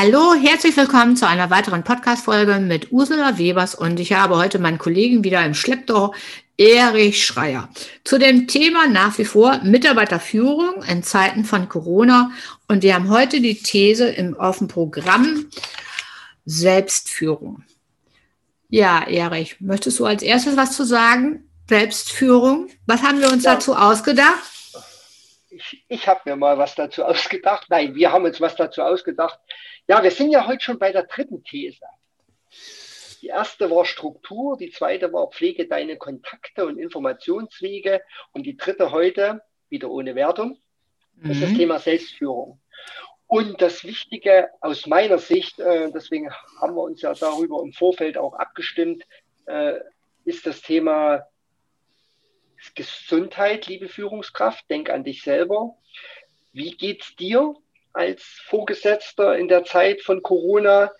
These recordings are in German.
Hallo, herzlich willkommen zu einer weiteren Podcast-Folge mit Ursula Webers und ich habe heute meinen Kollegen wieder im Schlepptau, Erich Schreier, zu dem Thema nach wie vor Mitarbeiterführung in Zeiten von Corona und wir haben heute die These im, auf dem Programm Selbstführung. Ja, Erich, möchtest du als erstes was zu sagen? Selbstführung. Was haben wir uns ja. dazu ausgedacht? Ich, ich habe mir mal was dazu ausgedacht. Nein, wir haben uns was dazu ausgedacht. Ja, wir sind ja heute schon bei der dritten These. Die erste war Struktur, die zweite war Pflege deine Kontakte und Informationswege und die dritte heute, wieder ohne Wertung, mhm. ist das mhm. Thema Selbstführung. Und das Wichtige aus meiner Sicht, äh, deswegen haben wir uns ja darüber im Vorfeld auch abgestimmt, äh, ist das Thema Gesundheit, liebe Führungskraft. Denk an dich selber. Wie geht's dir? als Vorgesetzter in der Zeit von Corona?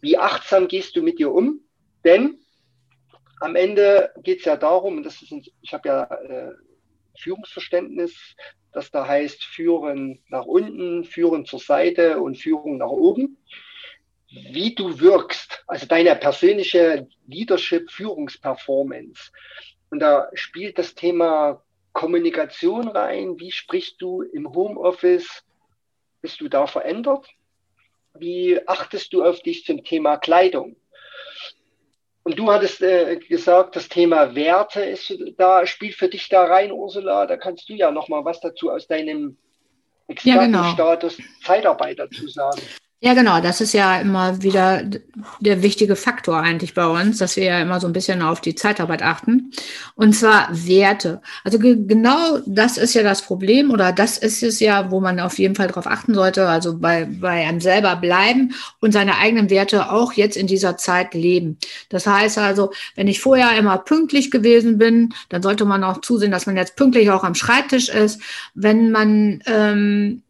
Wie achtsam gehst du mit dir um? Denn am Ende geht es ja darum, und das ist, ein, ich habe ja äh, Führungsverständnis, das da heißt Führen nach unten, Führen zur Seite und Führung nach oben. Wie du wirkst, also deine persönliche Leadership, Führungsperformance. Und da spielt das Thema Kommunikation rein. Wie sprichst du im Homeoffice bist du da verändert? Wie achtest du auf dich zum Thema Kleidung? Und du hattest äh, gesagt, das Thema Werte ist da, spielt für dich da rein, Ursula. Da kannst du ja noch mal was dazu aus deinem Expertenstatus ja, genau. Zeitarbeiter zu sagen. Ja, genau. Das ist ja immer wieder der wichtige Faktor eigentlich bei uns, dass wir ja immer so ein bisschen auf die Zeitarbeit achten. Und zwar Werte. Also genau das ist ja das Problem oder das ist es ja, wo man auf jeden Fall darauf achten sollte. Also bei, bei einem selber bleiben und seine eigenen Werte auch jetzt in dieser Zeit leben. Das heißt also, wenn ich vorher immer pünktlich gewesen bin, dann sollte man auch zusehen, dass man jetzt pünktlich auch am Schreibtisch ist. Wenn man ähm,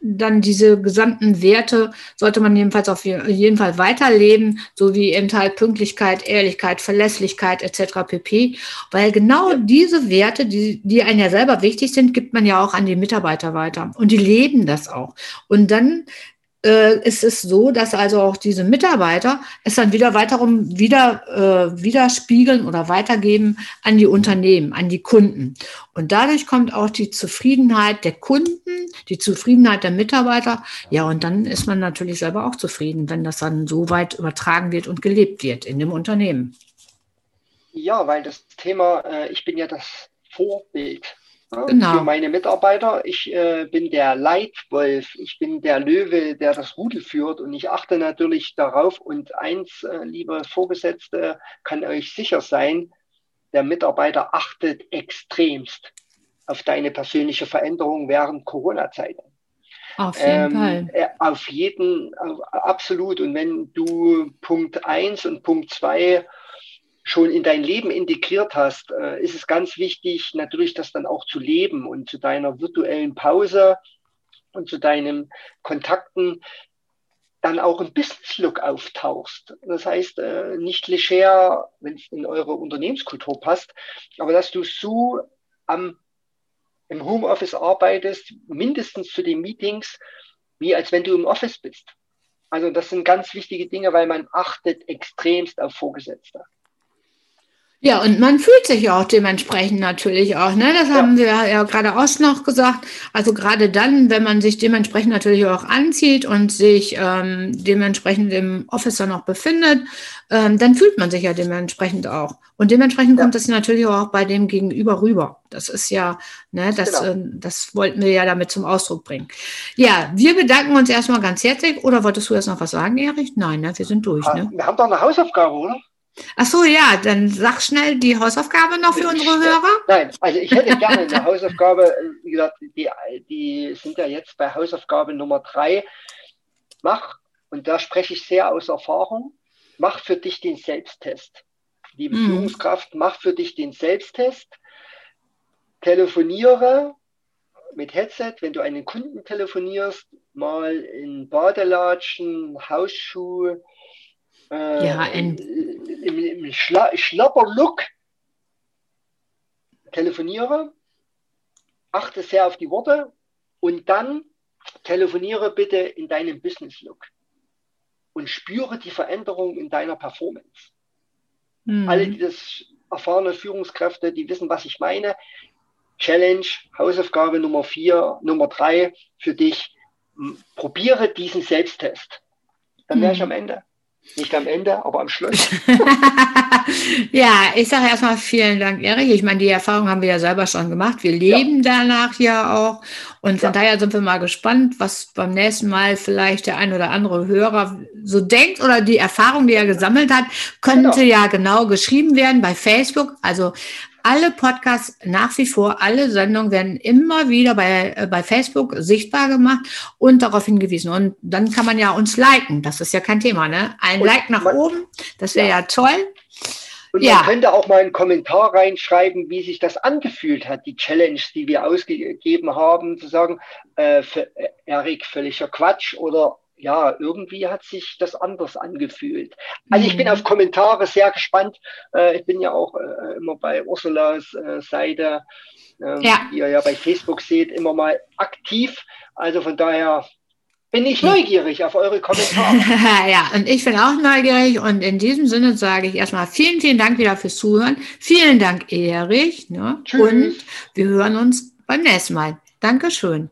dann diese gesamten Werte sollte man jedenfalls auf jeden Fall weiterleben, so wie eben halt Pünktlichkeit, Ehrlichkeit, Verlässlichkeit etc. pp. Weil genau diese Werte, die, die einem ja selber wichtig sind, gibt man ja auch an die Mitarbeiter weiter. Und die leben das auch. Und dann äh, ist es so, dass also auch diese Mitarbeiter es dann wieder weiterum wieder äh, widerspiegeln oder weitergeben an die Unternehmen, an die Kunden. Und dadurch kommt auch die Zufriedenheit der Kunden, die Zufriedenheit der Mitarbeiter. Ja, und dann ist man natürlich selber auch zufrieden, wenn das dann so weit übertragen wird und gelebt wird in dem Unternehmen. Ja, weil das Thema, äh, ich bin ja das Vorbild genau. für meine Mitarbeiter. Ich äh, bin der Leitwolf, ich bin der Löwe, der das Rudel führt und ich achte natürlich darauf. Und eins, äh, liebe Vorgesetzte, kann euch sicher sein, der Mitarbeiter achtet extremst auf deine persönliche Veränderung während Corona-Zeiten. Auf jeden ähm, Fall. Äh, auf jeden, absolut. Und wenn du Punkt 1 und Punkt 2 schon in dein Leben integriert hast, äh, ist es ganz wichtig, natürlich das dann auch zu leben und zu deiner virtuellen Pause und zu deinen Kontakten dann auch ein Business-Look auftauchst. Das heißt, äh, nicht leger, wenn es in eure Unternehmenskultur passt, aber dass du so am, im Homeoffice arbeitest, mindestens zu den Meetings, wie als wenn du im Office bist. Also das sind ganz wichtige Dinge, weil man achtet extremst auf Vorgesetzte. Ja, und man fühlt sich auch dementsprechend natürlich auch. Ne? Das ja. haben wir ja gerade auch noch gesagt. Also gerade dann, wenn man sich dementsprechend natürlich auch anzieht und sich ähm, dementsprechend im Office dann noch befindet, ähm, dann fühlt man sich ja dementsprechend auch. Und dementsprechend ja. kommt das natürlich auch bei dem Gegenüber rüber. Das ist ja, ne, das, genau. äh, das wollten wir ja damit zum Ausdruck bringen. Ja, wir bedanken uns erstmal ganz herzlich. Oder wolltest du jetzt noch was sagen, Erich? Nein, ne? wir sind durch. Ne? Wir haben doch eine Hausaufgabe, oder? Ach so, ja, dann sag schnell die Hausaufgabe noch für unsere Hörer. Nein, also ich hätte gerne eine Hausaufgabe, wie gesagt, die, die sind ja jetzt bei Hausaufgabe Nummer drei. Mach, und da spreche ich sehr aus Erfahrung, mach für dich den Selbsttest. Liebe mhm. Führungskraft, mach für dich den Selbsttest. Telefoniere mit Headset, wenn du einen Kunden telefonierst, mal in Badelatschen, Hausschuhe, äh, ja, ein im, im Schla Schlapper-Look telefoniere, achte sehr auf die Worte und dann telefoniere bitte in deinem Business-Look. und spüre die Veränderung in deiner Performance. Mhm. Alle, die das erfahrene Führungskräfte, die wissen, was ich meine. Challenge, Hausaufgabe Nummer vier, Nummer drei für dich. Probiere diesen Selbsttest. Dann wäre ich mhm. am Ende. Nicht am Ende, aber am Schluss. ja, ich sage erstmal vielen Dank, Erik. Ich meine, die Erfahrung haben wir ja selber schon gemacht. Wir leben ja. danach ja auch. Und von ja. daher sind wir mal gespannt, was beim nächsten Mal vielleicht der ein oder andere Hörer so denkt oder die Erfahrung, die er gesammelt hat, könnte genau. ja genau geschrieben werden bei Facebook. Also alle Podcasts nach wie vor, alle Sendungen werden immer wieder bei, äh, bei Facebook sichtbar gemacht und darauf hingewiesen. Und dann kann man ja uns liken. Das ist ja kein Thema, ne? Ein und Like nach man, oben, das wäre ja. ja. toll. Und ja. man könnte auch mal einen Kommentar reinschreiben, wie sich das angefühlt hat, die Challenge, die wir ausgegeben haben, zu sagen, äh, äh, Erik völliger Quatsch oder ja, irgendwie hat sich das anders angefühlt. Also ich bin mhm. auf Kommentare sehr gespannt. Äh, ich bin ja auch äh, immer bei Ursulas äh, Seite, ähm, ja. die ihr ja bei Facebook seht, immer mal aktiv. Also von daher bin ich neugierig auf eure Kommentare. ja, und ich bin auch neugierig und in diesem Sinne sage ich erstmal vielen, vielen Dank wieder fürs Zuhören. Vielen Dank, Erich. Ne? Und wir hören uns beim nächsten Mal. Dankeschön.